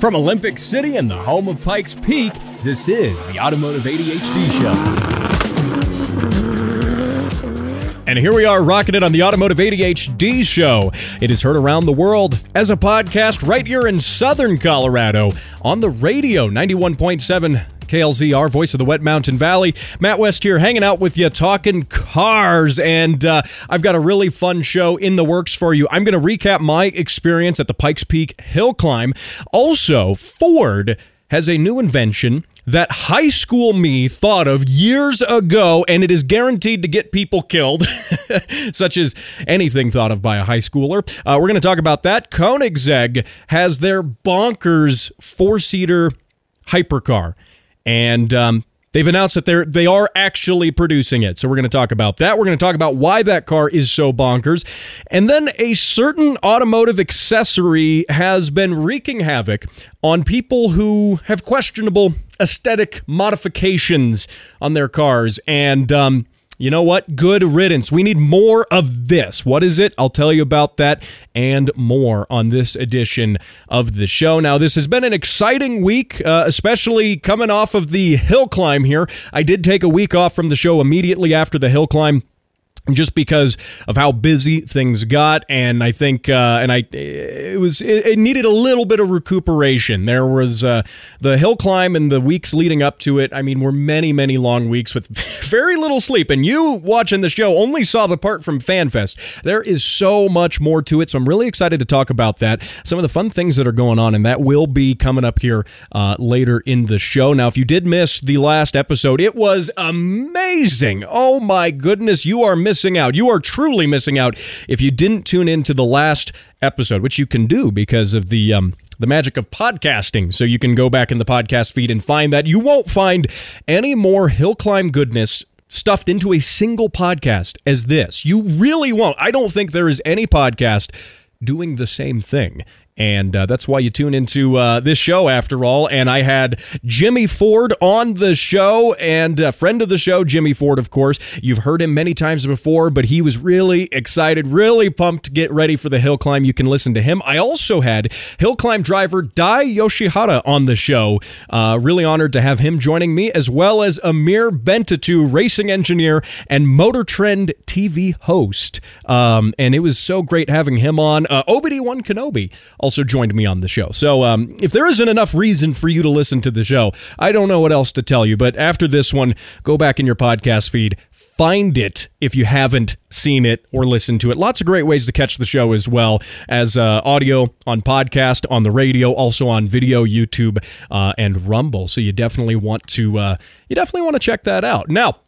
From Olympic City and the home of Pikes Peak, this is the Automotive ADHD Show. And here we are it on the Automotive ADHD Show. It is heard around the world as a podcast right here in Southern Colorado on the radio 91.7 KLZR, voice of the Wet Mountain Valley. Matt West here, hanging out with you, talking cars. And uh, I've got a really fun show in the works for you. I'm going to recap my experience at the Pikes Peak Hill Climb. Also, Ford has a new invention that high school me thought of years ago, and it is guaranteed to get people killed, such as anything thought of by a high schooler. Uh, we're going to talk about that. Koenigsegg has their bonkers four seater hypercar and um, they've announced that they're they are actually producing it. So we're going to talk about that. We're going to talk about why that car is so bonkers, and then a certain automotive accessory has been wreaking havoc on people who have questionable aesthetic modifications on their cars, and um, you know what? Good riddance. We need more of this. What is it? I'll tell you about that and more on this edition of the show. Now, this has been an exciting week, uh, especially coming off of the hill climb here. I did take a week off from the show immediately after the hill climb just because of how busy things got. And i think uh, and i it was it, needed a little bit of recuperation. There was uh, the hill climb and the weeks leading up to it i mean were many many long weeks with very little sleep. And you watching the show only saw the part from fanfest. There is so much more to it. So i'm really excited to talk about that. Some of the fun things that are going on and that will be coming up here uh, later in the show. Now if you did miss the last episode it was amazing. Oh my goodness you are missing missing out. You are truly missing out if you didn't tune into the last episode, which you can do because of the um, the magic of podcasting. So you can go back in the podcast feed and find that. You won't find any more hill climb goodness stuffed into a single podcast as this. You really won't. I don't think there is any podcast doing the same thing. And uh, that's why you tune into uh, this show, after all. And I had Jimmy Ford on the show, and a friend of the show, Jimmy Ford, of course. You've heard him many times before, but he was really excited, really pumped to get ready for the hill climb. You can listen to him. I also had hill climb driver Dai Yoshihara on the show. Uh, really honored to have him joining me, as well as Amir Bentatu, racing engineer and Motor Trend TV host. Um, and it was so great having him on. Uh, Obi-Wan Kenobi also joined me on the show. So um, if there isn't enough reason for you to listen to the show, I don't know what else to tell you. But after this one, go back in your podcast feed, find it if you haven't seen it or listened to it. Lots of great ways to catch the show as well as uh, audio on podcast, on the radio, also on video, YouTube, uh, and Rumble. So you definitely want to uh, you definitely want to check that out. Now.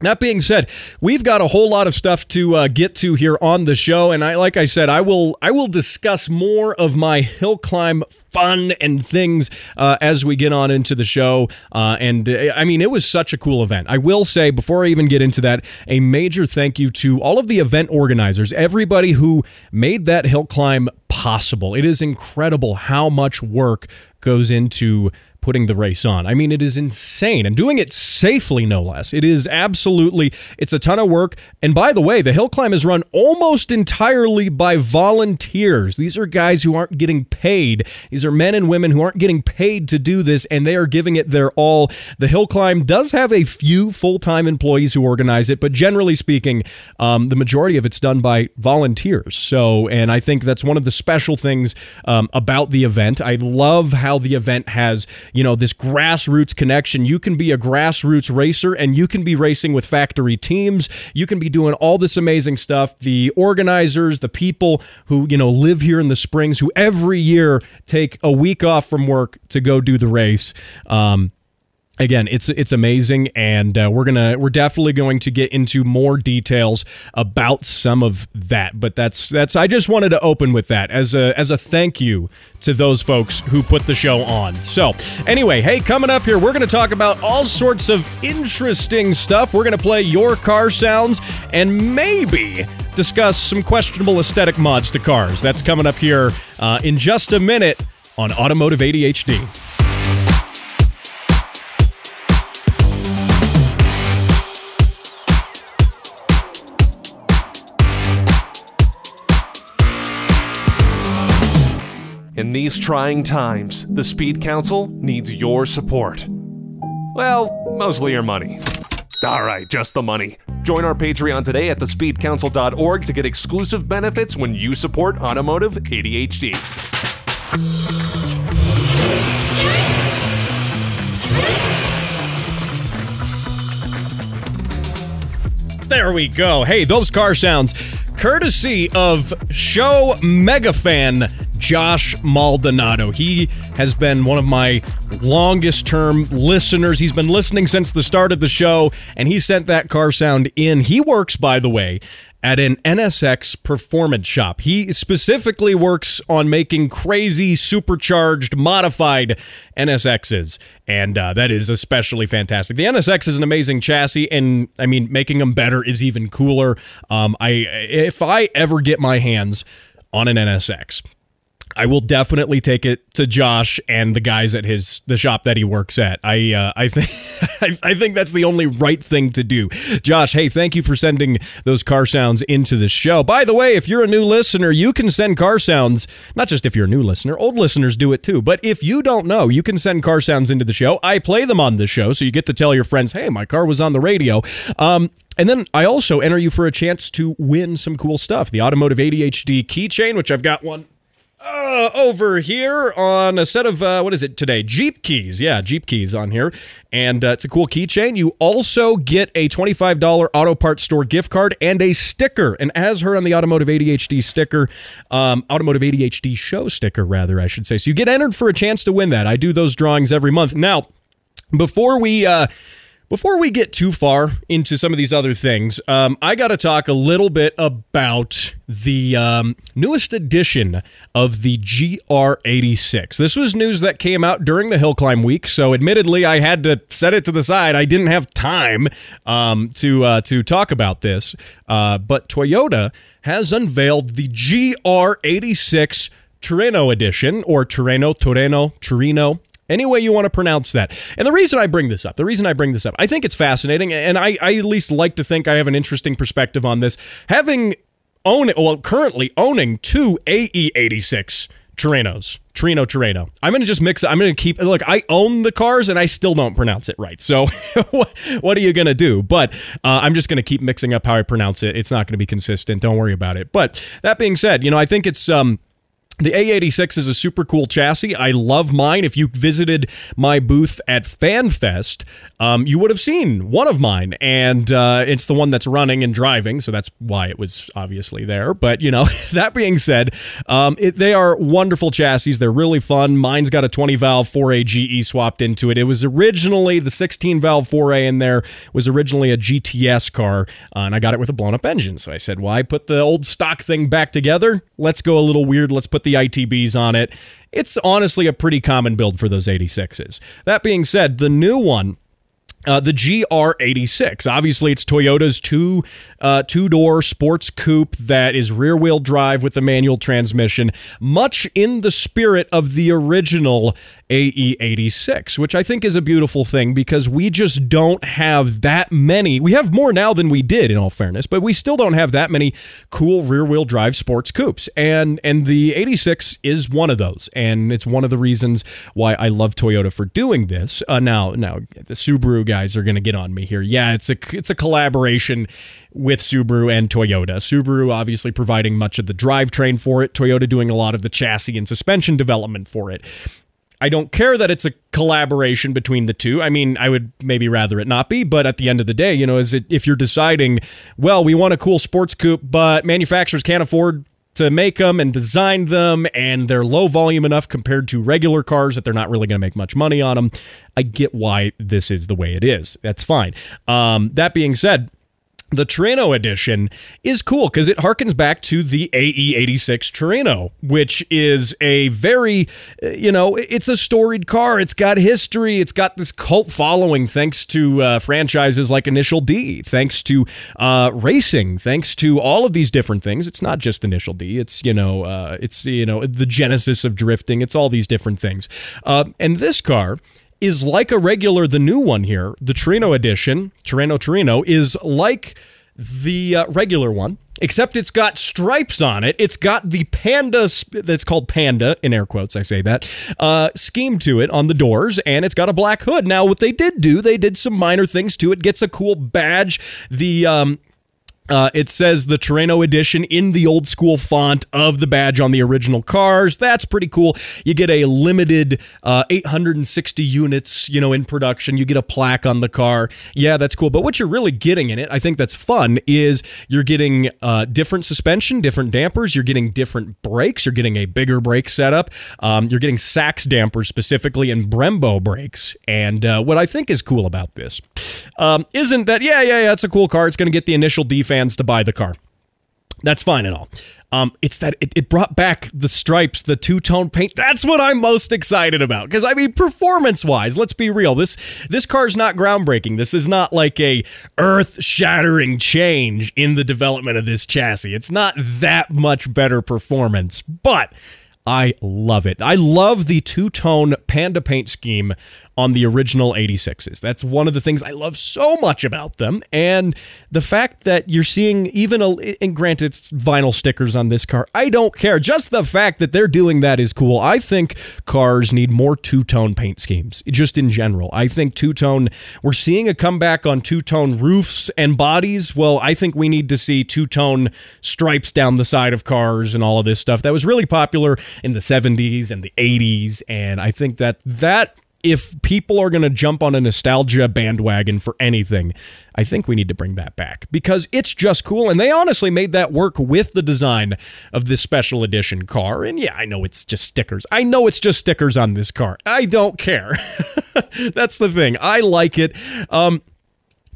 That being said, we've got a whole lot of stuff to uh, get to here on the show, and I, like I said, I will I will discuss more of my hill climb fun and things uh, as we get on into the show. Uh, and I mean, it was such a cool event. I will say before I even get into that, a major thank you to all of the event organizers, everybody who made that hill climb possible. It is incredible how much work goes into putting the race on. I mean, it is insane and doing it safely, no less. It is absolutely, it's a ton of work. And by the way, the hill climb is run almost entirely by volunteers. These are guys who aren't getting paid. These are men and women who aren't getting paid to do this, and they are giving it their all. The hill climb does have a few full time employees who organize it, but generally speaking, um, the majority of it's done by volunteers. So, and I think that's one of the special things um, about the event. I love how the event has you know, this grassroots connection. You can be a grassroots racer and you can be racing with factory teams. You can be doing all this amazing stuff. The organizers, the people who, you know, live here in the Springs, who every year take a week off from work to go do the race. Um, again it's it's amazing and uh, we're gonna we're definitely going to get into more details about some of that but that's that's i just wanted to open with that as a as a thank you to those folks who put the show on. So anyway hey coming up here we're gonna talk about all sorts of interesting stuff. We're gonna play your car sounds and maybe discuss some questionable aesthetic mods to cars. That's coming up here uh, in just a minute on automotive adhd In these trying times, the Speed Council needs your support. Well, mostly your money. Alright, just the money. Join our Patreon today at thespeedcouncil.org to get exclusive benefits when you support Automotive ADHD. There we go. Hey, those car sounds, courtesy of show mega fan Josh Maldonado. He has been one of my longest term listeners. He's been listening since the start of the show, and he sent that car sound in. He works, by the way, at an NSX performance shop. He specifically works on making crazy, supercharged, modified NSXs, and uh, that is especially fantastic. The NSX is an amazing chassis, and I mean, making them better is even cooler. Um, I if I ever get my hands on an NSX, I will definitely take it to Josh and the guys at his the shop that he works at. I uh, I think I, think that's the only right thing to do. Josh, hey, thank you for sending those car sounds into the show. By the way, if you're a new listener, you can send car sounds. Not just if you're a new listener, old listeners do it too. But if you don't know, you can send car sounds into the show. I play them on the show, so you get to tell your friends, "Hey, my car was on the radio." Um, and then I also enter you for a chance to win some cool stuff. The Automotive ADHD keychain, which I've got one uh, over here on a set of uh, what is it today? Jeep keys, yeah, Jeep keys on here, and uh, it's a cool keychain. You also get a twenty-five dollar auto parts store gift card and a sticker. And as heard on the Automotive ADHD sticker, um, Automotive ADHD show sticker, rather, I should say. So you get entered for a chance to win that. I do those drawings every month. Now, before we uh, before we get too far into some of these other things, um, I got to talk a little bit about the um, newest edition of the GR86. This was news that came out during the Hill Climb Week, so admittedly, I had to set it to the side. I didn't have time um, to uh, to talk about this, uh, but Toyota has unveiled the GR86 Trueno edition, or Torino, Torino, Torino any way you want to pronounce that. And the reason I bring this up, the reason I bring this up, I think it's fascinating, and I, I at least like to think I have an interesting perspective on this. Having own well, currently owning two AE86 Truenos. Trino Torino. I'm going to just mix. I'm going to keep, look, I own the cars and I still don't pronounce it right. So what are you going to do? But uh, I'm just going to keep mixing up how I pronounce it. It's not going to be consistent. Don't worry about it. But that being said, you know, I think it's, um, the AE86 is a super cool chassis. I love mine. If you visited my booth at FanFest, um, you would have seen one of mine, and uh, it's the one that's running and driving, so that's why it was obviously there. But you know, that being said, um, it, they are wonderful chassis. They're really fun. Mine's got a 20 valve 4A GE swapped into it. It was originally the 16 valve 4A in there was originally a GTS car, uh, and I got it with a blown up engine. So I said, "Why put the old stock thing back together? Let's go a little weird. Let's put the ITBs on it. It's honestly a pretty common build for those 86s. That being said, the new one uh, the GR86. Obviously, it's Toyota's two uh, two door sports coupe that is rear wheel drive with the manual transmission, much in the spirit of the original AE86, which I think is a beautiful thing because we just don't have that many. We have more now than we did, in all fairness, but we still don't have that many cool rear wheel drive sports coupes, and and the 86 is one of those, and it's one of the reasons why I love Toyota for doing this. Uh, now, now the Subaru guys are going to get on me here. Yeah, it's a it's a collaboration with Subaru and Toyota. Subaru obviously providing much of the drivetrain for it, Toyota doing a lot of the chassis and suspension development for it. I don't care that it's a collaboration between the two. I mean, I would maybe rather it not be, but at the end of the day, you know, is it if you're deciding, well, we want a cool sports coupe, but manufacturers can't afford to make them and design them, and they're low volume enough compared to regular cars that they're not really going to make much money on them. I get why this is the way it is. That's fine. Um, that being said, the Trueno edition is cool because it harkens back to the AE86 Trueno, which is a very, uh, you know, it's a storied car. It's got history. It's got this cult following thanks to uh, franchises like Initial D, thanks to uh, racing, thanks to all of these different things. It's not just Initial D. It's you know, uh, it's you know, the genesis of drifting. It's all these different things. Uh, and this car is like a regular, the new one here, the Trueno edition, Torino Torino, is like the uh, regular one. except it's got stripes on it. It's got the panda that's called panda in air quotes. I say that uh, scheme to it on the doors, and it's got a black hood. Now, what they did do, they did some minor things to it. Gets a cool badge. The um, uh, it says the Trueno edition in the old school font of the badge on the original cars. That's pretty cool. You get a limited uh, 860 units, you know, in production. You get a plaque on the car. Yeah, that's cool. But what you're really getting in it, I think that's fun, is you're getting uh, different suspension, different dampers. You're getting different brakes. You're getting a bigger brake setup. Um, you're getting Sachs dampers specifically and Brembo brakes. And uh, what I think is cool about this um, isn't that, yeah, yeah, yeah, it's a cool car. It's going to get the initial D fans to buy the car. That's fine and all. Um, it's that it, it brought back the stripes, the two tone paint. That's what I'm most excited about. Because I mean, performance wise, let's be real. This this car's not groundbreaking. This is not like a earth shattering change in the development of this chassis. It's not that much better performance, but I love it. I love the two tone panda paint scheme on the original 86s. That's one of the things I love so much about them. And the fact that you're seeing even, a, and granted, it's vinyl stickers on this car, I don't care. Just the fact that they're doing that is cool. I think cars need more two tone paint schemes, just in general. I think two tone, we're seeing a comeback on two tone roofs and bodies. Well, I think we need to see two tone stripes down the side of cars and all of this stuff. That was really popular in the 70s and the 80s. And I think that that if people are going to jump on a nostalgia bandwagon for anything, I think we need to bring that back because it's just cool. And they honestly made that work with the design of this special edition car. And yeah, I know it's just stickers. I know it's just stickers on this car. I don't care. That's the thing. I like it. Um,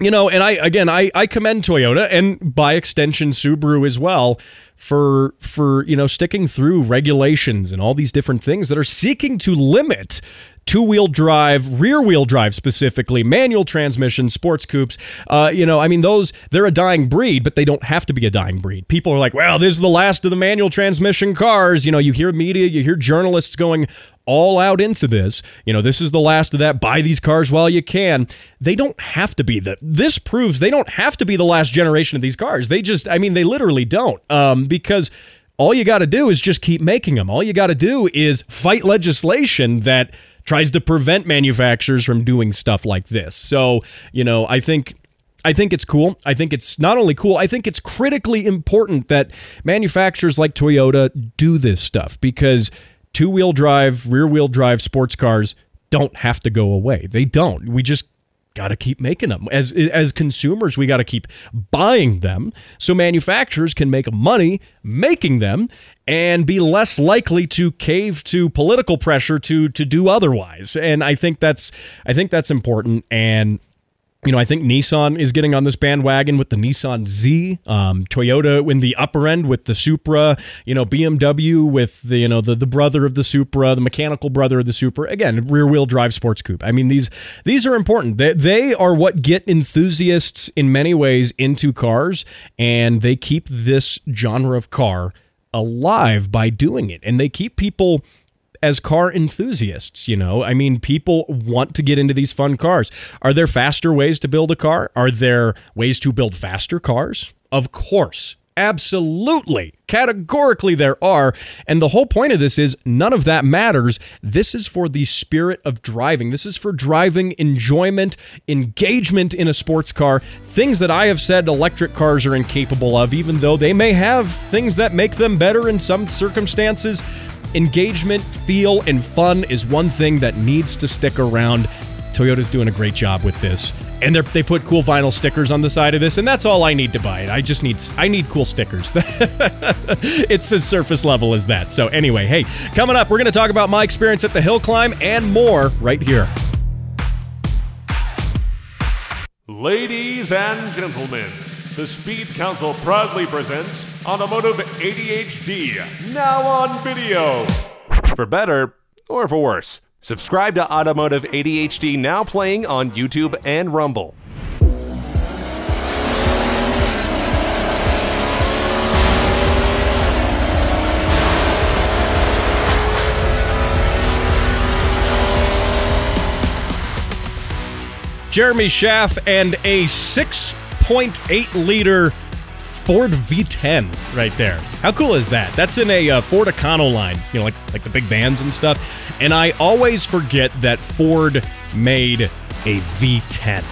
you know, and I again I, I commend Toyota and by extension Subaru as well for for you know sticking through regulations and all these different things that are seeking to limit two wheel drive, rear wheel drive specifically, manual transmission, sports coupes. Uh, you know, I mean, those, they're a dying breed, but they don't have to be a dying breed. People are like, well, this is the last of the manual transmission cars. You know, you hear media, you hear journalists going all out into this. You know, this is the last of that. Buy these cars while you can. They don't have to be the, this proves they don't have to be the last generation of these cars. They just, I mean, they literally don't. Um, because all you got to do is just keep making them. All you got to do is fight legislation that tries to prevent manufacturers from doing stuff like this. So, you know, I think I think it's cool. I think it's not only cool, I think it's critically important that manufacturers like Toyota do this stuff because two-wheel drive, rear-wheel drive sports cars don't have to go away. They don't. We just got to keep making them. As as consumers, we got to keep buying them so manufacturers can make money making them and be less likely to cave to political pressure to to do otherwise. And I think that's I think that's important and you know, I think Nissan is getting on this bandwagon with the Nissan Z, um, Toyota in the upper end with the Supra, you know, BMW with the, you know, the, the brother of the Supra, the mechanical brother of the Supra. Again, rear wheel drive sports coupe. I mean, these, these are important. They, they are what get enthusiasts in many ways into cars and they keep this genre of car alive by doing it. And they keep people as car enthusiasts, you know? I mean, people want to get into these fun cars. Are there faster ways to build a car? Are there ways to build faster cars? Of course. Absolutely. Categorically, there are. And the whole point of this is none of that matters. This is for the spirit of driving. This is for driving enjoyment, engagement in a sports car, things that I have said electric cars are incapable of, even though they may have things that make them better in some circumstances. Engagement, feel, and fun is one thing that needs to stick around. Toyota's doing a great job with this. And they put cool vinyl stickers on the side of this, and that's all I need to buy it. I just need I need cool stickers. it's as surface level as that. So anyway, hey, coming up, we're to talk about my experience at the hill climb and more right here. Ladies and gentlemen, the Speed Council proudly presents Automotive ADHD, now on video. For better or for worse, subscribe to Automotive ADHD now playing on YouTube and Rumble. Jeremy Schaff and a 6.8 liter Ford V10 right there. How cool is that? That's in a uh, Ford Econoline, you know, like like the big vans and stuff. And I always forget that Ford made a V10.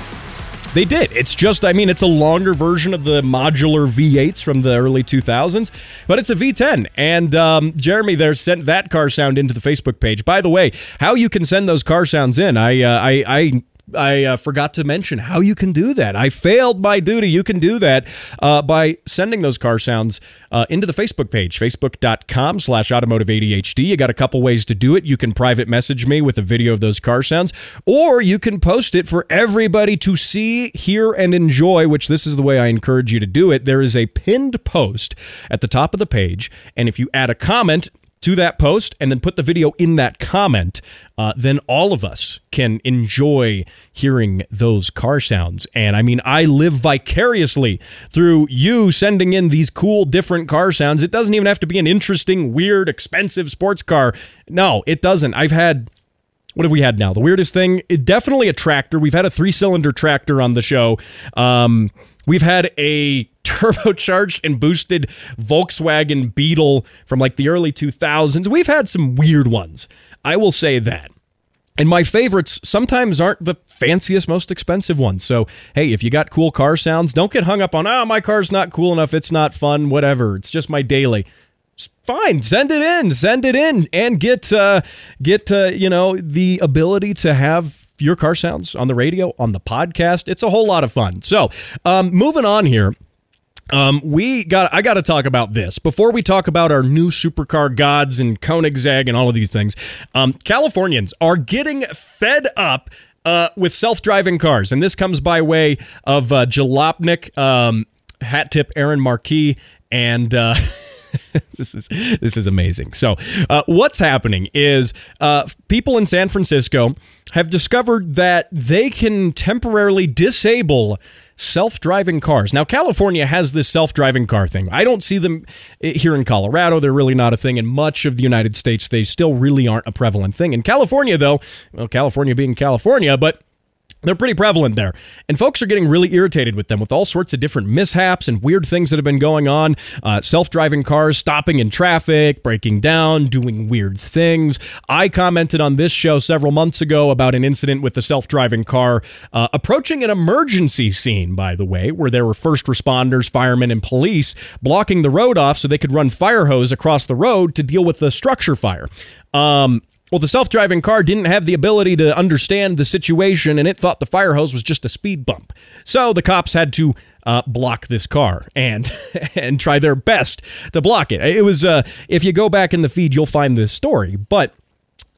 They did. It's just, I mean, it's a longer version of the modular V8s from the early 2000s, but it's a V10. And um, Jeremy there sent that car sound into the Facebook page. By the way, how you can send those car sounds in, I, uh, I, I I uh, forgot to mention how you can do that. I failed my duty. You can do that uh, by sending those car sounds uh, into the Facebook page, facebook.com slash automotive ADHD. You got a couple ways to do it. You can private message me with a video of those car sounds, or you can post it for everybody to see, hear, and enjoy, which this is the way I encourage you to do it. There is a pinned post at the top of the page, and if you add a comment, to that post and then put the video in that comment, uh, then all of us can enjoy hearing those car sounds. And I mean, I live vicariously through you sending in these cool, different car sounds. It doesn't even have to be an interesting, weird, expensive sports car. No, it doesn't. I've had. What have we had now? The weirdest thing, it, definitely a tractor. We've had a three cylinder tractor on the show. Um, we've had a turbocharged and boosted Volkswagen Beetle from like the early 2000s. We've had some weird ones. I will say that. And my favorites sometimes aren't the fanciest, most expensive ones. So, hey, if you got cool car sounds, don't get hung up on, oh, my car's not cool enough. It's not fun, whatever. It's just my daily. Fine. Send it in. Send it in and get, uh, get uh, you know, the ability to have your car sounds on the radio, on the podcast. It's a whole lot of fun. So, um, moving on here. Um, we got. I got to talk about this before we talk about our new supercar gods and Koenigsegg and all of these things. Um, Californians are getting fed up uh, with self-driving cars, and this comes by way of uh, Jalopnik, um, hat tip Erin Marquis, and. Uh, this is this is amazing. So, uh, what's happening is uh, people in San Francisco have discovered that they can temporarily disable self driving cars. Now, California has this self driving car thing. I don't see them eh, here in Colorado. They're really not a thing. In much of the United States, they still really aren't a prevalent thing. In California, though, well, California being California, but they're pretty prevalent there. And folks are getting really irritated with them with all sorts of different mishaps and weird things that have been going on. Uh, Self driving cars stopping in traffic, breaking down, doing weird things. I commented on this show several months ago about an incident with a self driving car uh, approaching an emergency scene, by the way, where there were first responders, firemen, and police blocking the road off so they could run fire hose across the road to deal with the structure fire. Um, well, the self driving car didn't have the ability to understand the situation and it thought the fire hose was just a speed bump. So the cops had to uh, block this car and and try their best to block it. It was uh, if you go back in the feed, you'll find this story. But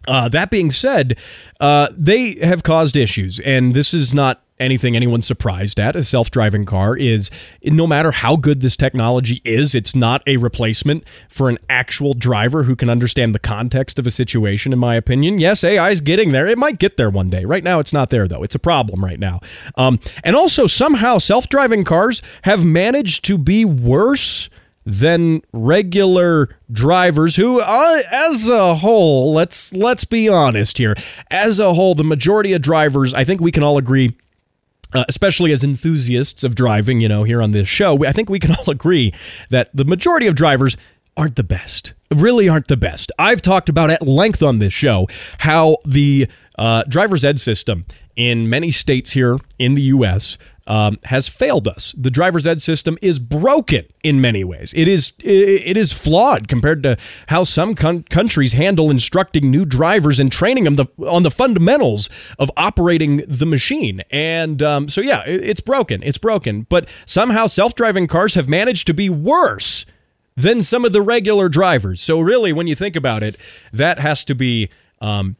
uh, that being said, uh, they have caused issues, and this is not anything anyone's surprised at. A self driving car is, no matter how good this technology is, it's not a replacement for an actual driver who can understand the context of a situation, in my opinion. Yes, AI is getting there. It might get there one day. Right now, it's not there, though. It's a problem right now. Um, and also, somehow, self driving cars have managed to be worse than regular drivers who uh, as a whole let's let's be honest here as a whole the majority of drivers i think we can all agree uh, especially as enthusiasts of driving, you know, here on this show, I think we can all agree that the majority of drivers aren't the best. Really aren't the best. I've talked about at length on this show how the uh, driver's ed system in many states here in the U.S. Um, has failed us. The driver's ed system is broken in many ways. It is it is flawed compared to how some con- countries handle instructing new drivers and training them the, on the fundamentals of operating the machine. And um, so, yeah, it, it's broken. It's broken. But somehow, self driving cars have managed to be worse than some of the regular drivers. So, really, when you think about it, that has to be um,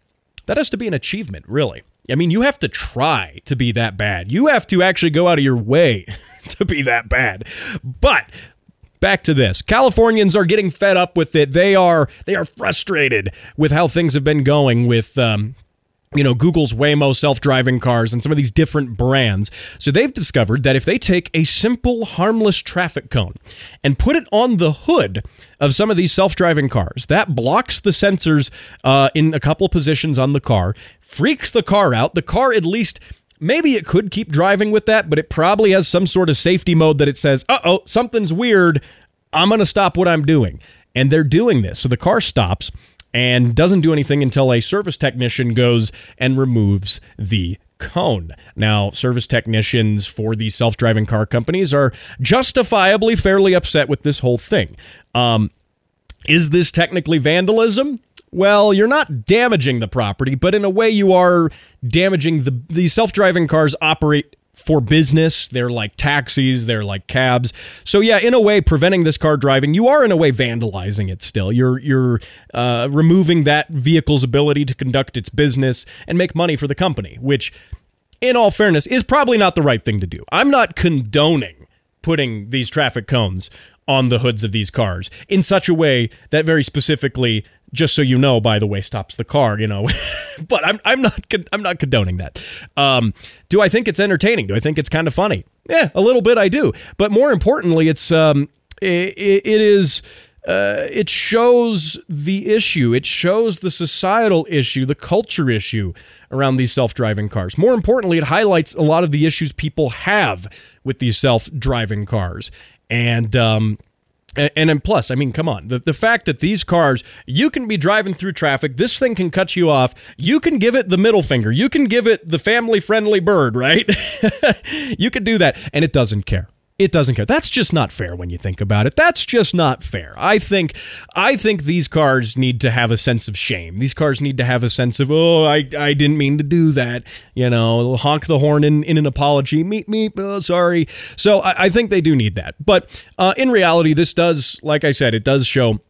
that has to be an achievement, really. I mean, you have to try to be that bad. You have to actually go out of your way to be that bad. But back to this. Californians are getting fed up with it. They are they are frustrated with how things have been going with um, you know, Google's Waymo self driving cars and some of these different brands. So they've discovered that if they take a simple, harmless traffic cone and put it on the hood of some of these self driving cars, that blocks the sensors uh, in a couple positions on the car, freaks the car out. The car at least maybe it could keep driving with that, but it probably has some sort of safety mode that it says, uh oh, something's weird. I'm going to stop what I'm doing. And they're doing this. So the car stops and doesn't do anything until a service technician goes and removes the cone. Now, service technicians for these self driving car companies are justifiably fairly upset with this whole thing. Um, is this technically vandalism? Well, you're not damaging the property, but in a way you are damaging the the self-driving cars operate for business. They're like taxis, they're like cabs. So yeah, in a way, preventing this car driving, you are in a way vandalizing it. Still, you're you're uh, removing that vehicle's ability to conduct its business and make money for the company, which, in all fairness, is probably not the right thing to do. I'm not condoning putting these traffic cones on the hoods of these cars in such a way that very specifically just so you know by the way stops the car you know but i'm i'm not i'm not condoning that um, do i think it's entertaining do i think it's kind of funny yeah a little bit i do but more importantly it's um it, it is uh, it shows the issue. It shows the societal issue, the culture issue around these self driving cars. More importantly, it highlights a lot of the issues people have with these self driving cars. And, um, and, and plus, I mean, come on. The, the fact that these cars, you can be driving through traffic, this thing can cut you off. You can give it the middle finger. You can give it the family friendly bird, right? you can do that, and it doesn't care it doesn't care. That's just not fair when you think about it. That's just not fair. I think I think these cars need to have a sense of shame. These cars need to have a sense of, oh, I, I didn't mean to do that. You know, honk the horn in, in an apology. Meet me, oh, sorry. So I, I, think they do need that. But uh, in reality, this does, like I said, it does show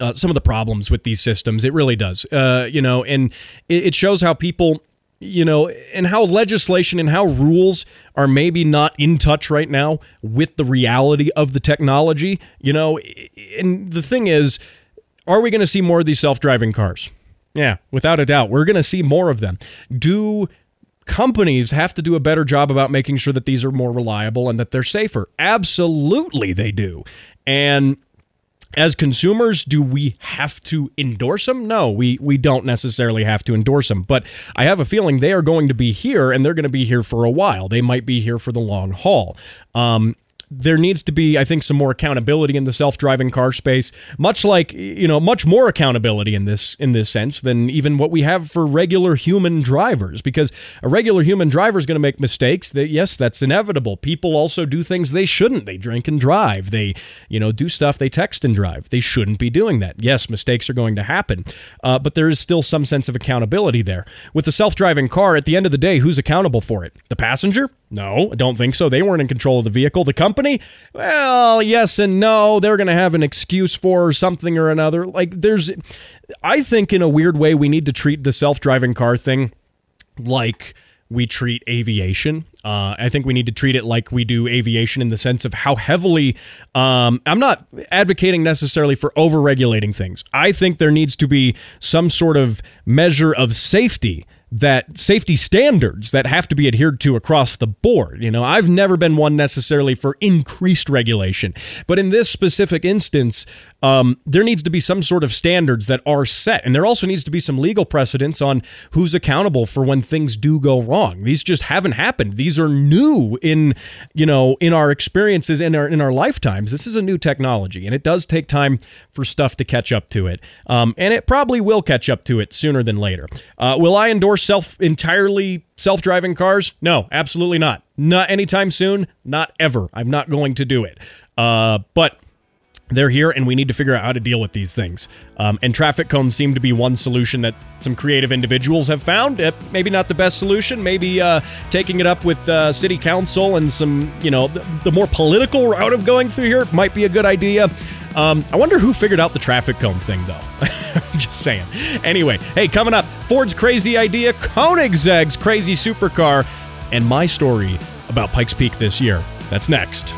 uh, some of the problems with these systems. It really does. Uh, you know, and it, it shows how people you know, and how legislation and how rules are maybe not in touch right now with the reality of the technology, you know, and the thing is, are we going to see more of these self driving cars? Yeah, without a doubt. We're going to see more of them. Do companies have to do a better job about making sure that these are more reliable and that they're safer? Absolutely, they do. And as consumers, do we have to endorse them? No, we we don't necessarily have to endorse them, but I have a feeling they are going to be here and they're going to be here for a while. They might be here for the long haul. Um, there needs to be, I think, some more accountability in the self-driving car space. Much like you know, much more accountability in this in this sense than even what we have for regular human drivers. Because a regular human driver is going to make mistakes. That yes, that's inevitable. People also do things they shouldn't. They drink and drive. They you know do stuff. They text and drive. They shouldn't be doing that. Yes, mistakes are going to happen, uh, but there is still some sense of accountability there. With the self-driving car, at the end of the day, who's accountable for it? The passenger? No, I don't think so. They weren't in control of the vehicle. The company? Well, yes and no. They're going to have an excuse for something or another. Like, there's, I think in a weird way, we need to treat the self driving car thing like we treat aviation. Uh, I think we need to treat it like we do aviation in the sense of how heavily. Um, I'm not advocating necessarily for over regulating things. I think there needs to be some sort of measure of safety that safety standards that have to be adhered to across the board. You know, I've never been one necessarily for increased regulation, but in this specific instance, um, there needs to be some sort of standards that are set, and there also needs to be some legal precedents on who's accountable for when things do go wrong. These just haven't happened. These are new in you know in our experiences in our in our lifetimes. This is a new technology, and it does take time for stuff to catch up to it, um, and it probably will catch up to it sooner than later. Uh, will I endorse self entirely self driving cars? No, absolutely not. Not anytime soon. Not ever. I'm not going to do it. Uh, but they're here and we need to figure out how to deal with these things. Um, and traffic cones seem to be one solution that some creative individuals have found. Uh, maybe not the best solution. Maybe uh, taking it up with uh, city council and some, you know, the, the, more political route of going through here might be a good idea. Um, I wonder who figured out the traffic cone thing, though. Just saying. Anyway, hey, coming up, Ford's crazy idea, Koenigsegg's crazy supercar, and my story about Pikes Peak this year. That's next.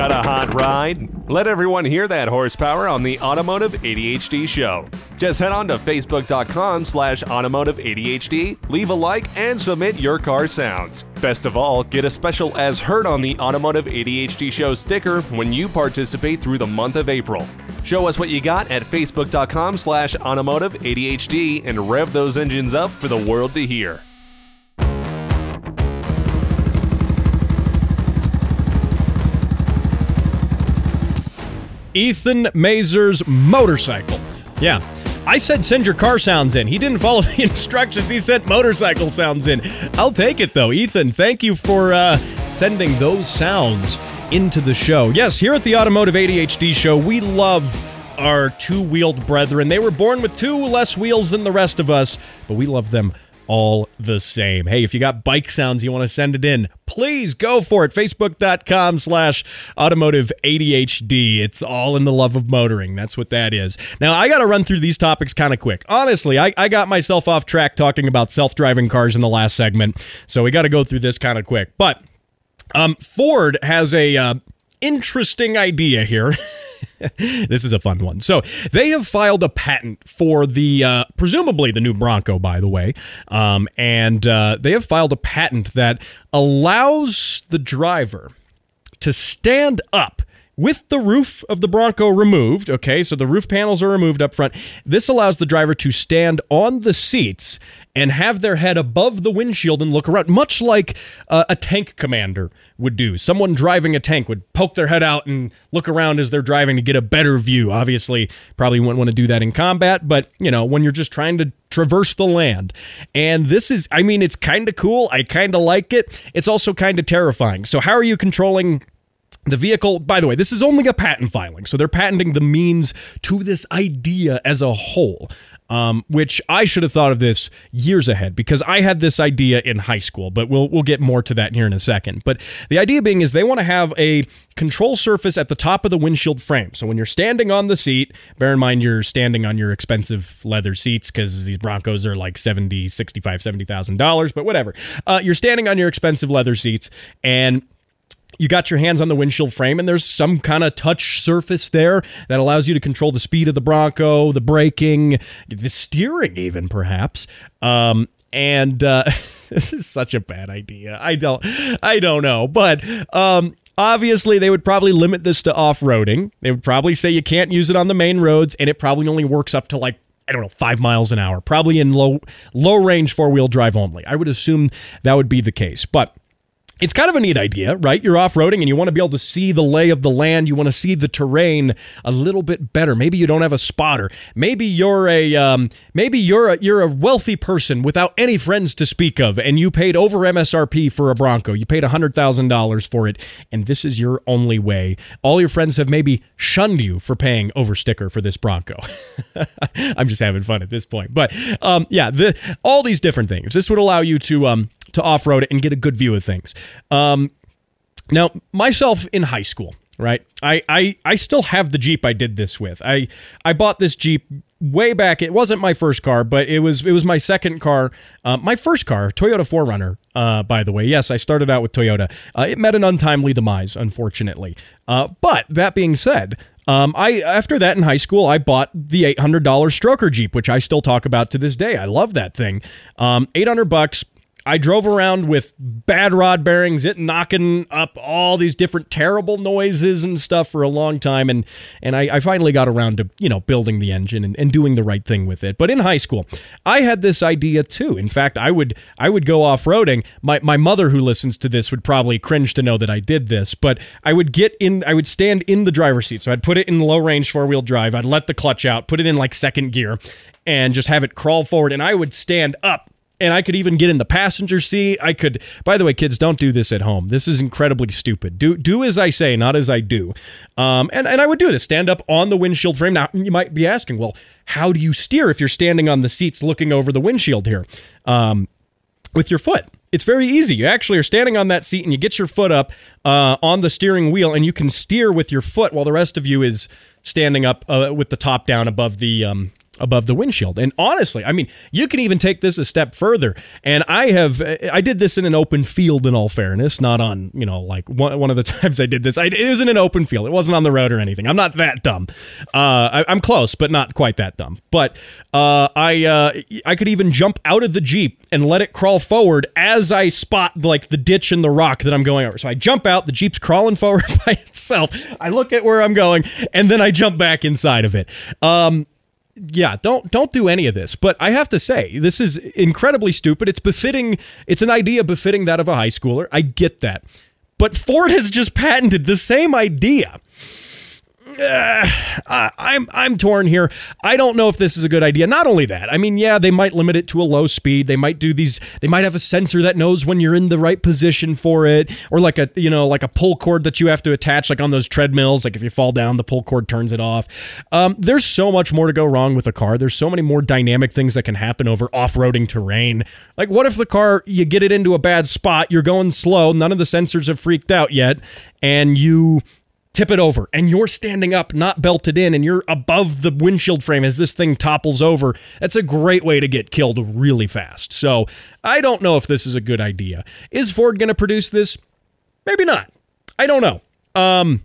Got a hot ride? Let everyone hear that horsepower on the Automotive ADHD show. Just head on to facebook.com slash automotive ADHD, leave a like, and submit your car sounds. Best of all, get a special as heard on the Automotive ADHD show sticker when you participate through the month of April. Show us what you got at facebook.com slash automotive ADHD and rev those engines up for the world to hear. Ethan Mazur's motorcycle. Yeah. I said send your car sounds in. He didn't follow the instructions. He sent motorcycle sounds in. I'll take it though. Ethan, thank you for uh, sending those sounds into the show. Yes, here at the Automotive ADHD show, we love our two wheeled brethren. They were born with two less wheels than the rest of us, but we love them all the same. Hey, if you got bike sounds you want to send it in, please go for it. Facebook.com slash automotive ADHD. It's all in the love of motoring. That's what that is. Now, I got to run through these topics kind of quick. Honestly, I, I got myself off track talking about self driving cars in the last segment, so we got to go through this kind of quick. But um, Ford has a uh, interesting idea here. this is a fun one. So they have filed a patent for the uh, presumably the new Bronco, by the way, um, and uh, they have filed a patent that allows the driver to stand up with the roof of the Bronco removed, okay, so the roof panels are removed up front. This allows the driver to stand on the seats and have their head above the windshield and look around, much like uh, a tank commander would do. Someone driving a tank would poke their head out and look around as they're driving to get a better view. Obviously, probably wouldn't want to do that in combat, but you know, when you're just trying to traverse the land. And this is, I mean, it's kind of cool. I kind of like it. It's also kind of terrifying. So, how are you controlling? The vehicle, by the way, this is only a patent filing, so they're patenting the means to this idea as a whole. Um, which I should have thought of this years ahead because I had this idea in high school, but we'll we'll get more to that here in a second. But the idea being is they want to have a control surface at the top of the windshield frame. So when you're standing on the seat, bear in mind you're standing on your expensive leather seats because these Broncos are like 70, 65, 70,000 dollars, but whatever. Uh, you're standing on your expensive leather seats and you got your hands on the windshield frame and there's some kind of touch surface there that allows you to control the speed of the Bronco, the braking, the steering, even perhaps. Um, and uh, this is such a bad idea. I don't, I don't know, but um, obviously they would probably limit this to off-roading. They would probably say you can't use it on the main roads, and it probably only works up to like I don't know, five miles an hour, probably in low low range four wheel drive only. I would assume that would be the case, but it's kind of a neat idea, right? You're off roading and you want to be able to see the lay of the land. You want to see the terrain a little bit better. Maybe you don't have a spotter. Maybe you're a um, maybe you're a you're a wealthy person without any friends to speak of, and you paid over MSRP for a Bronco. You paid hundred thousand dollars for it, and this is your only way. All your friends have maybe shunned you for paying over sticker for this Bronco. I'm just having fun at this point, but um, yeah, the all these different things. This would allow you to um, to off road and get a good view of things. Um, now, myself in high school, right? I, I I still have the Jeep I did this with. I I bought this Jeep way back. It wasn't my first car, but it was it was my second car. Uh, my first car, Toyota 4Runner. Uh, by the way, yes, I started out with Toyota. Uh, it met an untimely demise, unfortunately. Uh, but that being said, um, I after that in high school, I bought the eight hundred dollar Stroker Jeep, which I still talk about to this day. I love that thing. Um, eight hundred bucks I drove around with bad rod bearings, it knocking up all these different terrible noises and stuff for a long time. And and I, I finally got around to, you know, building the engine and, and doing the right thing with it. But in high school, I had this idea too. In fact, I would I would go off-roading. My my mother who listens to this would probably cringe to know that I did this, but I would get in I would stand in the driver's seat. So I'd put it in low range four-wheel drive. I'd let the clutch out, put it in like second gear, and just have it crawl forward. And I would stand up and I could even get in the passenger seat. I could. By the way, kids, don't do this at home. This is incredibly stupid. Do do as I say, not as I do. Um, and and I would do this. Stand up on the windshield frame. Now you might be asking, well, how do you steer if you're standing on the seats looking over the windshield here? Um, with your foot. It's very easy. You actually are standing on that seat and you get your foot up uh, on the steering wheel and you can steer with your foot while the rest of you is standing up uh, with the top down above the um, above the windshield. And honestly, I mean, you can even take this a step further. And I have, I did this in an open field in all fairness, not on, you know, like one, one of the times I did this, I, it was in an open field. It wasn't on the road or anything. I'm not that dumb. Uh, I, am close, but not quite that dumb. But uh, I, uh, I could even jump out of the Jeep and let it crawl forward as I spot like the ditch and the rock that I'm going over. So I jump out, the Jeep's crawling forward by itself. I look at where I'm going, and then I jump back inside of it. Um, yeah, don't don't do any of this. But I have to say, this is incredibly stupid. It's befitting. It's an idea befitting that of a high schooler. I get that, but Ford has just patented the same idea uh, I'm I'm torn here. I don't know if this is a good idea. Not only that, I mean, yeah, they might limit it to a low speed. They might do these. They might have a sensor that knows when you're in the right position for it, or like a you know like a pull cord that you have to attach, like on those treadmills. Like if you fall down, the pull cord turns it off. Um, there's so much more to go wrong with a car. There's so many more dynamic things that can happen over off-roading terrain. Like what if the car you get it into a bad spot, you're going slow, none of the sensors have freaked out yet, and you tip it over and you're standing up, not belted in, and you're above the windshield frame as this thing topples over, that's a great way to get killed really fast. So I don't know if this is a good idea. Is Ford going to produce this? Maybe not. I don't know. Um,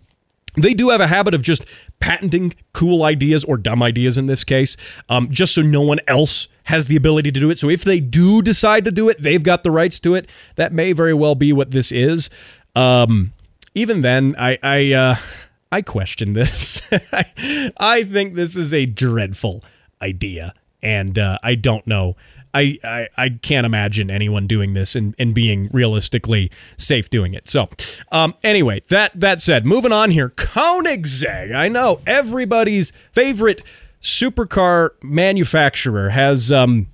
they do have a habit of just patenting cool ideas or dumb ideas in this case, um, just so no one else has the ability to do it. So if they do decide to do it, they've got the rights to it. That may very well be what this is. Um, even then, I I uh, I question this. I, I think this is a dreadful idea, and uh, I don't know. I, I, I can't imagine anyone doing this and, and being realistically safe doing it. So, um, anyway, that that said, moving on here, Koenigsegg. I know everybody's favorite supercar manufacturer has um,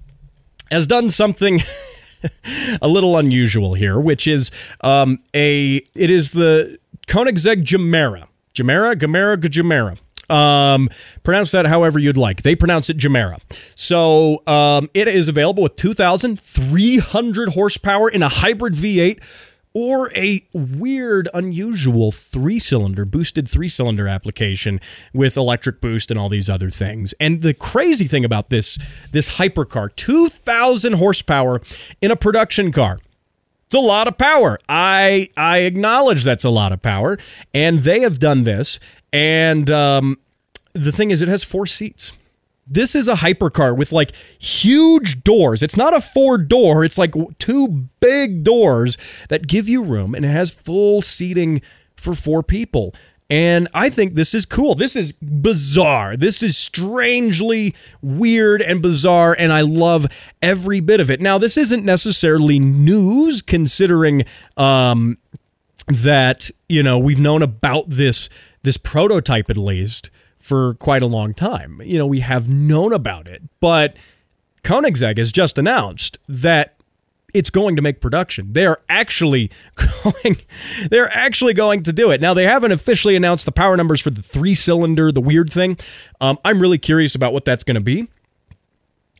has done something a little unusual here, which is um, a it is the Koenigsegg Gemera. Gemera, Gemera, Gemera. Um, pronounce that however you'd like. They pronounce it Gemera. So um, it is available with 2,300 horsepower in a hybrid V8 or a weird, unusual three cylinder, boosted three cylinder application with electric boost and all these other things. And the crazy thing about this, this hypercar, 2,000 horsepower in a production car. It's a lot of power. I I acknowledge that's a lot of power, and they have done this. And um, the thing is, it has four seats. This is a hypercar with like huge doors. It's not a four door, it's like two big doors that give you room and it has full seating for four people. And I think this is cool. This is bizarre. This is strangely weird and bizarre, and I love every bit of it. Now, this isn't necessarily news, considering um, that you know we've known about this this prototype at least for quite a long time. You know, we have known about it, but Koenigsegg has just announced that it's going to make production. They are actually going they're actually going to do it. Now they haven't officially announced the power numbers for the 3-cylinder, the weird thing. Um, I'm really curious about what that's going to be.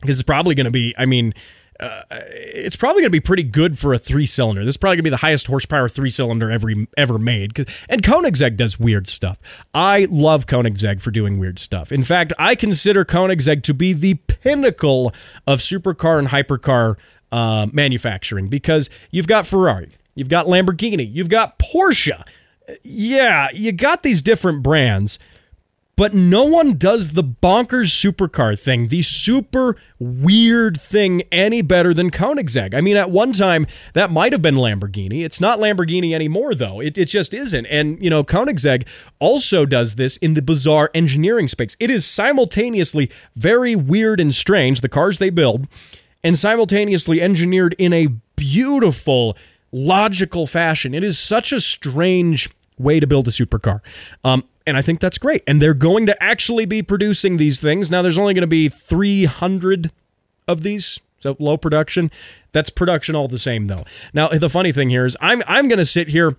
Because it's probably going to be, I mean, uh, it's probably going to be pretty good for a three cylinder. This is probably going to be the highest horsepower three cylinder ever ever made. And Koenigsegg does weird stuff. I love Koenigsegg for doing weird stuff. In fact, I consider Koenigsegg to be the pinnacle of supercar and hypercar uh, manufacturing because you've got Ferrari, you've got Lamborghini, you've got Porsche. Yeah, you got these different brands but no one does the bonkers supercar thing, the super weird thing, any better than Koenigsegg. I mean, at one time, that might have been Lamborghini. It's not Lamborghini anymore, though. It, it just isn't. And, you know, Koenigsegg also does this in the bizarre engineering space. It is simultaneously very weird and strange, the cars they build, and simultaneously engineered in a beautiful, logical fashion. It is such a strange way to build a supercar. Um, and I think that's great. And they're going to actually be producing these things. Now, there's only going to be 300 of these. So low production. That's production all the same, though. Now, the funny thing here is I'm, I'm going to sit here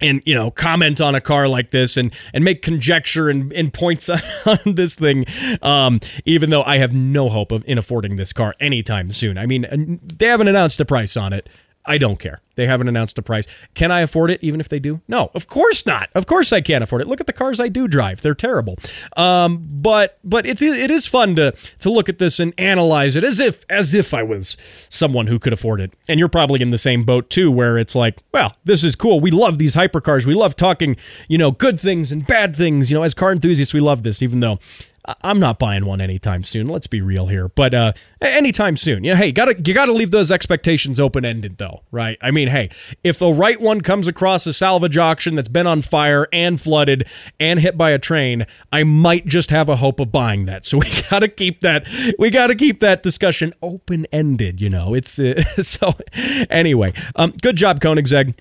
and you know comment on a car like this and and make conjecture and, and points on this thing um, even though i have no hope of in affording this car anytime soon i mean they haven't announced a price on it I don't care. They haven't announced a price. Can I afford it even if they do? No, of course not. Of course I can't afford it. Look at the cars I do drive. They're terrible. Um, but but it's it is fun to to look at this and analyze it as if as if I was someone who could afford it. And you're probably in the same boat too where it's like, well, this is cool. We love these hypercars. We love talking, you know, good things and bad things. You know, as car enthusiasts, we love this even though I'm not buying one anytime soon. Let's be real here, but uh, anytime soon. You know, hey, gotta you gotta leave those expectations open ended though, right? I mean, hey, if the right one comes across a salvage auction that's been on fire and flooded and hit by a train, I might just have a hope of buying that. So we gotta keep that we gotta keep that discussion open ended. You know, it's uh, so anyway. Um, good job, Koenigsegg.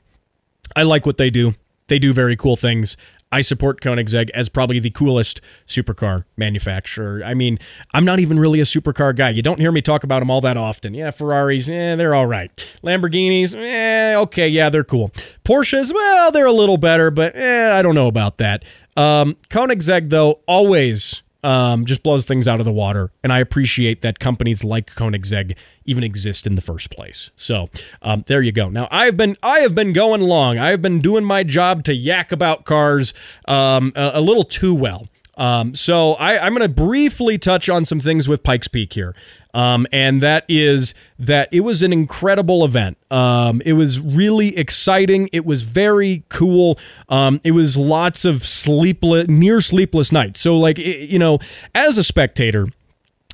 I like what they do. They do very cool things. I support Koenigsegg as probably the coolest supercar manufacturer. I mean, I'm not even really a supercar guy. You don't hear me talk about them all that often. Yeah, Ferraris, eh, they're all right. Lamborghinis, eh, okay, yeah, they're cool. Porsches, well, they're a little better, but eh, I don't know about that. Um, Koenigsegg, though, always um, just blows things out of the water. And I appreciate that companies like Koenigsegg even exist in the first place. So um, there you go. Now I've been I have been going long. I have been doing my job to yak about cars um, a, a little too well. Um, so I, am going to briefly touch on some things with Pikes Peak here. Um, and that is that it was an incredible event. Um, it was really exciting. It was very cool. Um, it was lots of sleepless, near sleepless nights. So, like, it, you know, as a spectator,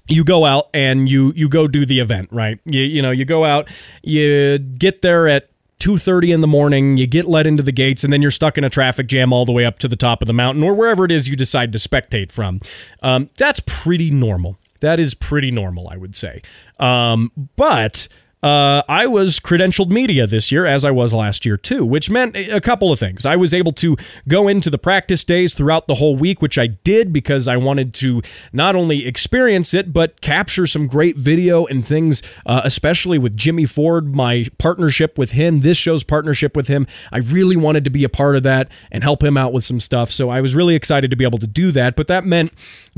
you go out and you you go do the event, right? You you know, you go out, you get there at 2:30 in the morning, you get let into the gates and then you're stuck in a traffic jam all the way up to the top of the mountain or wherever it is you decide to spectate from. Um, that's pretty normal. That is pretty normal, I would say. Um, but uh, I was credentialed media this year, as I was last year too, which meant a couple of things. I was able to go into the practice days throughout the whole week, which I did because I wanted to not only experience it, but capture some great video and things, uh, especially with Jimmy Ford, my partnership with him, this show's partnership with him. I really wanted to be a part of that and help him out with some stuff. So I was really excited to be able to do that. But that meant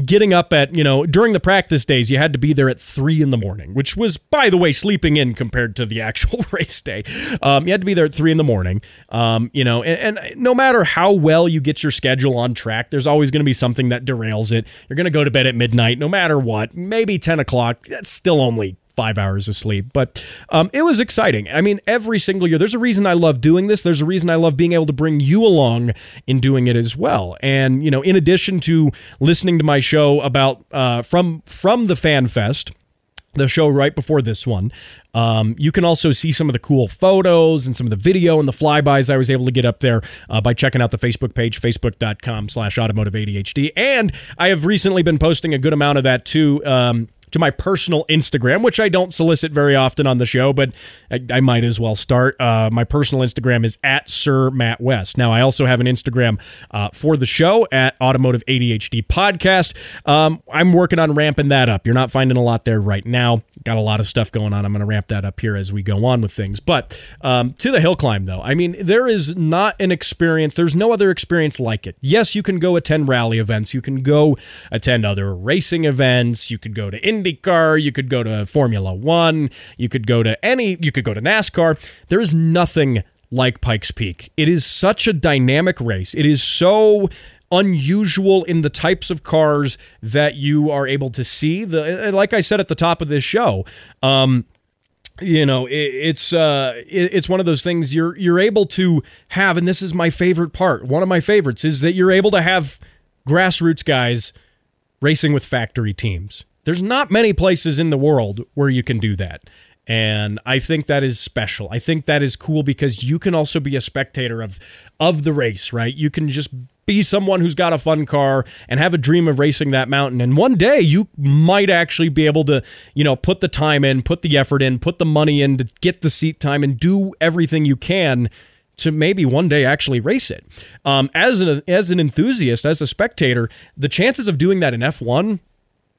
getting up at, you know, during the practice days, you had to be there at three in the morning, which was, by the way, sleeping in compared to the actual race day. Um, you had to be there at three in the morning. Um, you know, and, and, no matter how well you get your schedule on track, there's always going to be something that derails it. You're going to go to bed at midnight, no matter what. Maybe 10 o'clock. That's still only five hours of sleep. But um, it was exciting. I mean, every single year, there's a reason I love doing this. There's a reason I love being able to bring you along in doing it as well. And you know, in addition to listening to my show about uh, from from the Fan Fest the show right before this one. Um, you can also see some of the cool photos and some of the video and the flybys I was able to get up there uh, by checking out the Facebook page, facebook.com slash automotive ADHD. And I have recently been posting a good amount of that too. Um, to my personal Instagram, which I don't solicit very often on the show, but I, I might as well start. Uh, my personal Instagram is at Sir Matt West. Now, I also have an Instagram uh, for the show at Automotive ADHD Podcast. Um, I'm working on ramping that up. You're not finding a lot there right now. Got a lot of stuff going on. I'm going to ramp that up here as we go on with things. But um, to the hill climb, though, I mean, there is not an experience, there's no other experience like it. Yes, you can go attend rally events, you can go attend other racing events, you could go to IndyCar, you could go to Formula One, you could go to any, you could go to NASCAR. There is nothing like Pikes Peak. It is such a dynamic race. It is so unusual in the types of cars that you are able to see. The like I said at the top of this show, um, you know, it, it's uh, it, it's one of those things you're you're able to have, and this is my favorite part. One of my favorites is that you're able to have grassroots guys racing with factory teams. There's not many places in the world where you can do that. And I think that is special. I think that is cool because you can also be a spectator of of the race, right? You can just be someone who's got a fun car and have a dream of racing that mountain. And one day you might actually be able to, you know, put the time in, put the effort in, put the money in to get the seat time and do everything you can to maybe one day actually race it. Um, as an as an enthusiast, as a spectator, the chances of doing that in F1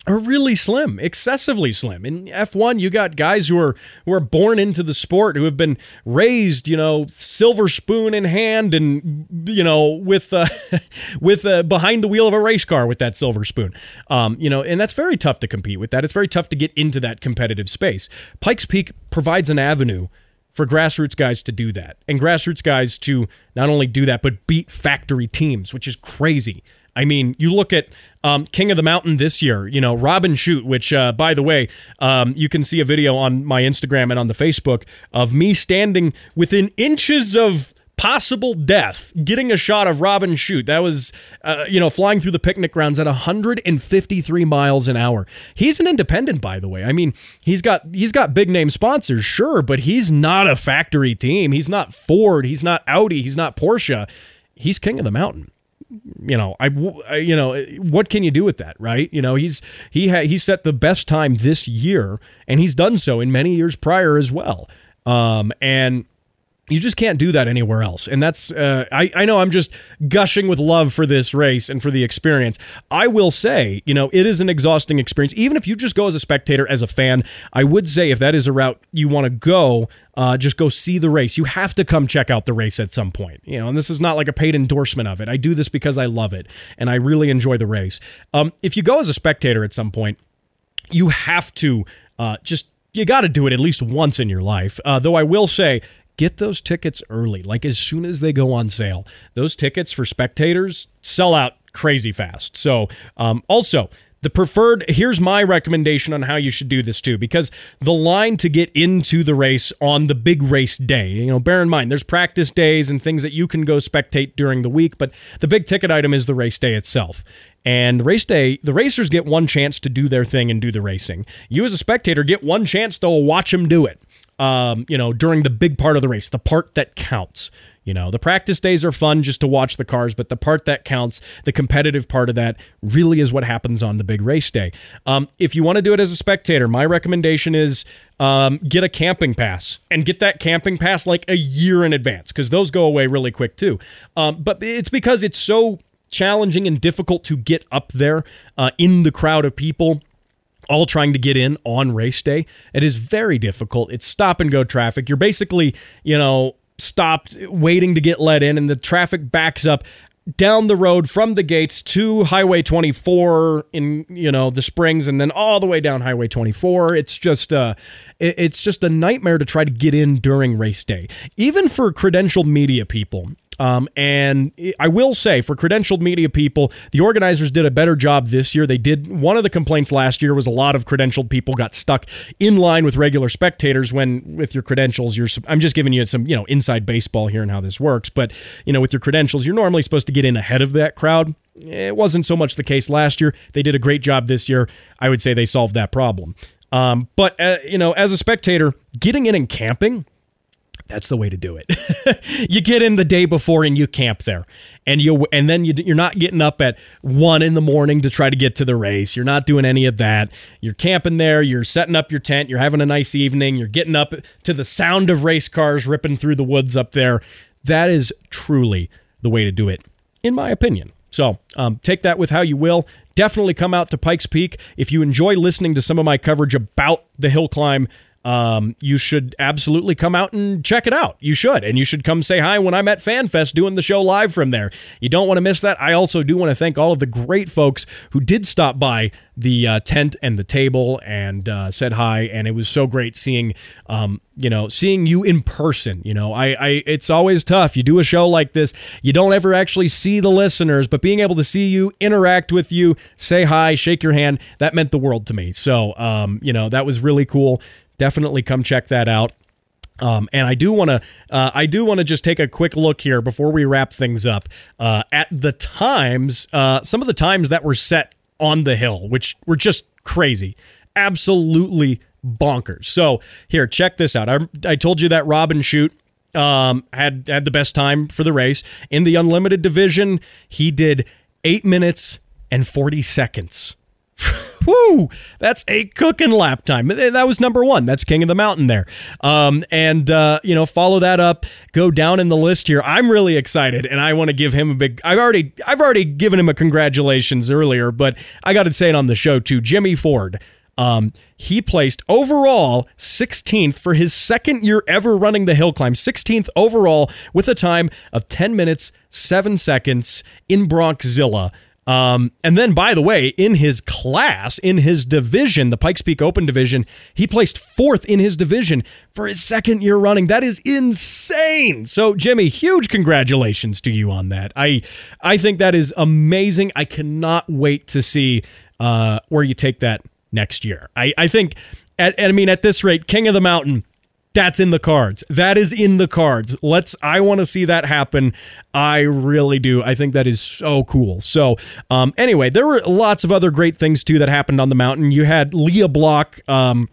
are really slim, excessively slim. In F1, you got guys who are who are born into the sport, who have been raised, you know, silver spoon in hand, and you know, with uh, with uh, behind the wheel of a race car with that silver spoon. Um, you know, and that's very tough to compete with. That it's very tough to get into that competitive space. Pikes Peak provides an avenue for grassroots guys to do that and grassroots guys to not only do that but beat factory teams, which is crazy. I mean, you look at um, King of the Mountain this year, you know, Robin Shute, which, uh, by the way, um, you can see a video on my Instagram and on the Facebook of me standing within inches of possible death getting a shot of Robin Shute. That was, uh, you know, flying through the picnic grounds at 153 miles an hour. He's an independent, by the way. I mean, he's got he's got big name sponsors, sure, but he's not a factory team. He's not Ford. He's not Audi. He's not Porsche. He's king of the mountain you know, I, you know, what can you do with that, right? You know, he's he ha, he set the best time this year, and he's done so in many years prior as well. Um, and you just can't do that anywhere else. And that's, uh, I, I know I'm just gushing with love for this race and for the experience. I will say, you know, it is an exhausting experience. Even if you just go as a spectator, as a fan, I would say if that is a route you want to go, uh, just go see the race. You have to come check out the race at some point, you know, and this is not like a paid endorsement of it. I do this because I love it and I really enjoy the race. Um, if you go as a spectator at some point, you have to uh, just you got to do it at least once in your life. Uh, though I will say, get those tickets early, like as soon as they go on sale. Those tickets for spectators sell out crazy fast. So, um, also, the preferred, here's my recommendation on how you should do this too, because the line to get into the race on the big race day, you know, bear in mind, there's practice days and things that you can go spectate during the week, but the big ticket item is the race day itself. And the race day, the racers get one chance to do their thing and do the racing. You, as a spectator, get one chance to watch them do it um, you know, during the big part of the race, the part that counts. You know, the practice days are fun just to watch the cars, but the part that counts, the competitive part of that, really is what happens on the big race day. Um, if you want to do it as a spectator, my recommendation is um, get a camping pass and get that camping pass like a year in advance because those go away really quick too. Um, but it's because it's so challenging and difficult to get up there uh, in the crowd of people all trying to get in on race day. It is very difficult. It's stop and go traffic. You're basically, you know, stopped waiting to get let in, and the traffic backs up down the road from the gates to Highway 24 in you know the Springs, and then all the way down Highway 24. It's just uh, it's just a nightmare to try to get in during race day, even for credentialed media people. Um, and I will say, for credentialed media people, the organizers did a better job this year. They did. One of the complaints last year was a lot of credentialed people got stuck in line with regular spectators when, with your credentials, you're. I'm just giving you some, you know, inside baseball here and how this works. But you know, with your credentials, you're normally supposed to get in ahead of that crowd. It wasn't so much the case last year. They did a great job this year. I would say they solved that problem. Um, but uh, you know, as a spectator, getting in and camping that's the way to do it. you get in the day before and you camp there, and you and then you, you're not getting up at one in the morning to try to get to the race. You're not doing any of that. You're camping there. You're setting up your tent. You're having a nice evening. You're getting up to the sound of race cars ripping through the woods up there. That is truly the way to do it, in my opinion. So um, take that with how you will. Definitely come out to Pikes Peak if you enjoy listening to some of my coverage about the hill climb um, you should absolutely come out and check it out. You should. And you should come say hi when I'm at FanFest doing the show live from there. You don't want to miss that. I also do want to thank all of the great folks who did stop by the uh, tent and the table and uh, said hi. And it was so great seeing, um, you know, seeing you in person. You know, I, I, it's always tough. You do a show like this, you don't ever actually see the listeners, but being able to see you, interact with you, say hi, shake your hand, that meant the world to me. So, um, you know, that was really cool definitely come check that out. Um, and I do want to, uh, I do want to just take a quick look here before we wrap things up uh, at the times, uh, some of the times that were set on the hill, which were just crazy, absolutely bonkers. So here, check this out. I, I told you that Robin Shute um, had had the best time for the race in the unlimited division. He did eight minutes and forty seconds. Whoo! That's a cooking lap time. That was number one. That's King of the Mountain there. Um, and uh, you know, follow that up. Go down in the list here. I'm really excited, and I want to give him a big. I've already, I've already given him a congratulations earlier, but I got to say it on the show too. Jimmy Ford. Um, he placed overall 16th for his second year ever running the hill climb, 16th overall with a time of 10 minutes, 7 seconds in Bronxzilla. Um, and then, by the way, in his class, in his division, the Pikes Peak Open division, he placed fourth in his division for his second year running. That is insane. So, Jimmy, huge congratulations to you on that. I I think that is amazing. I cannot wait to see uh, where you take that next year. I, I think, at, I mean, at this rate, King of the Mountain that's in the cards. That is in the cards. Let's I want to see that happen. I really do. I think that is so cool. So, um anyway, there were lots of other great things too that happened on the mountain. You had Lia Block um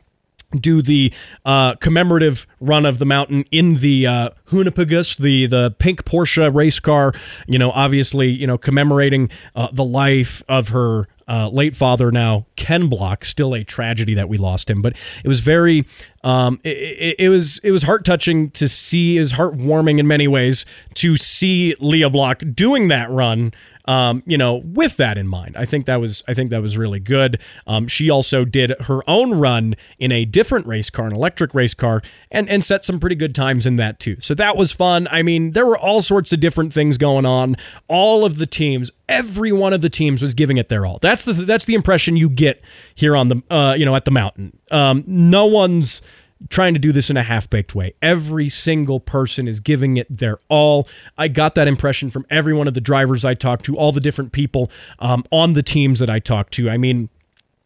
do the uh, commemorative run of the mountain in the uh, Hoonipigasus, the the pink Porsche race car. You know, obviously, you know, commemorating uh, the life of her uh, late father now Ken Block. Still a tragedy that we lost him, but it was very, um, it, it, it, was it was heart touching to see, is heartwarming in many ways to see Lia Block doing that run um, you know, with that in mind. I think that was I think that was really good. Um, she also did her own run in a different race car, an electric race car, and and set some pretty good times in that too. So that was fun. I mean, there were all sorts of different things going on. All of the teams, every one of the teams was giving it their all. That's the that's the impression you get here on the uh, you know at the mountain. Um, no one's trying to do this in a half baked way. Every single person is giving it their all. I got that impression from every one of the drivers I talked to, all the different people um, on the teams that I talked to. I mean,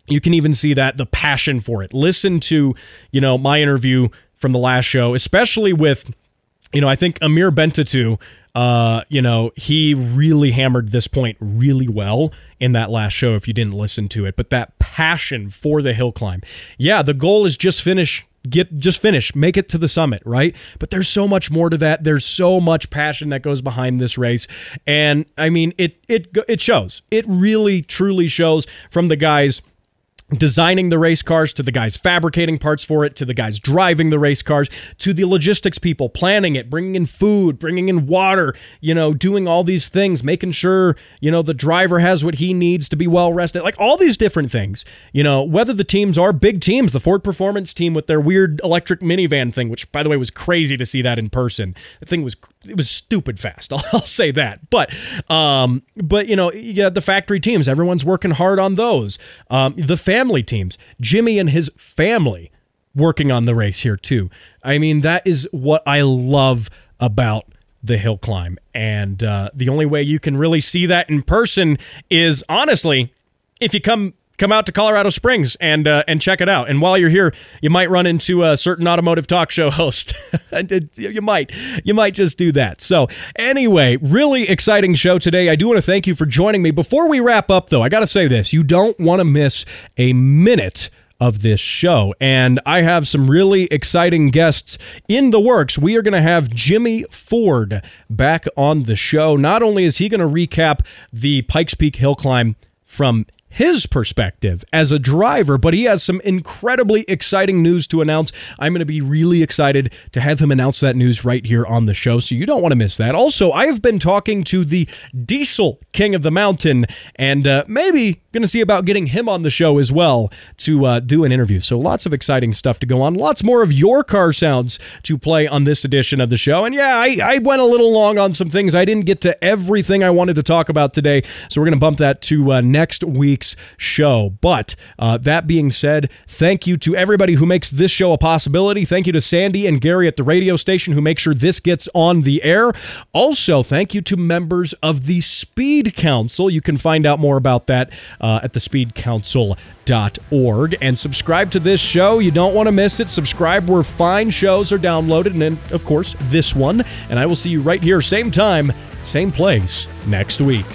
you can even see that the passion for it. Listen to, you know, my interview from the last show, especially with, you know, I think Amir Bentatu, uh, you know, he really hammered this point really well in that last show if you didn't listen to it. But that passion for the hill climb. Yeah, the goal is just finish get just finish, make it to the summit, right? But there's so much more to that. There's so much passion that goes behind this race, and I mean it it it shows. It really truly shows from the guys designing the race cars to the guys fabricating parts for it to the guys driving the race cars to the logistics people planning it bringing in food bringing in water you know doing all these things making sure you know the driver has what he needs to be well rested like all these different things you know whether the teams are big teams the Ford Performance team with their weird electric minivan thing which by the way was crazy to see that in person. The thing was it was stupid fast I'll, say that but um but you know yeah the factory teams everyone's working hard on those um the family teams. Jimmy and his family working on the race here too. I mean, that is what I love about the hill climb. And uh, the only way you can really see that in person is honestly if you come come out to Colorado Springs and uh, and check it out. And while you're here, you might run into a certain automotive talk show host. you might you might just do that. So anyway, really exciting show today. I do want to thank you for joining me. Before we wrap up, though, I got to say this: you don't want to miss a minute of this show. And I have some really exciting guests in the works. We are going to have Jimmy Ford back on the show. Not only is he going to recap the Pikes Peak Hill Climb from his perspective as a driver, but he has some incredibly exciting news to announce. I'm going to be really excited to have him announce that news right here on the show, so you don't want to miss that. Also, I have been talking to the Diesel King of the Mountain, and uh, maybe going to see about getting him on the show as well to uh, do an interview. So lots of exciting stuff to go on. Lots more of your car sounds to play on this edition of the show. And yeah, I, I went a little long on some things. I didn't get to everything I wanted to talk about today, so we're going to bump that to uh, next week week's show. But uh, that being said, thank you to everybody who makes this show a possibility. Thank you to Sandy and Gary at the radio station who make sure this gets on the air. Also, thank you to members of the Speed Council. You can find out more about that uh, at thespeedcouncil.org and subscribe to this show. You don't want to miss it. Subscribe where fine shows are downloaded, and then, of course, this one. And I will see you right here, same time, same place next week.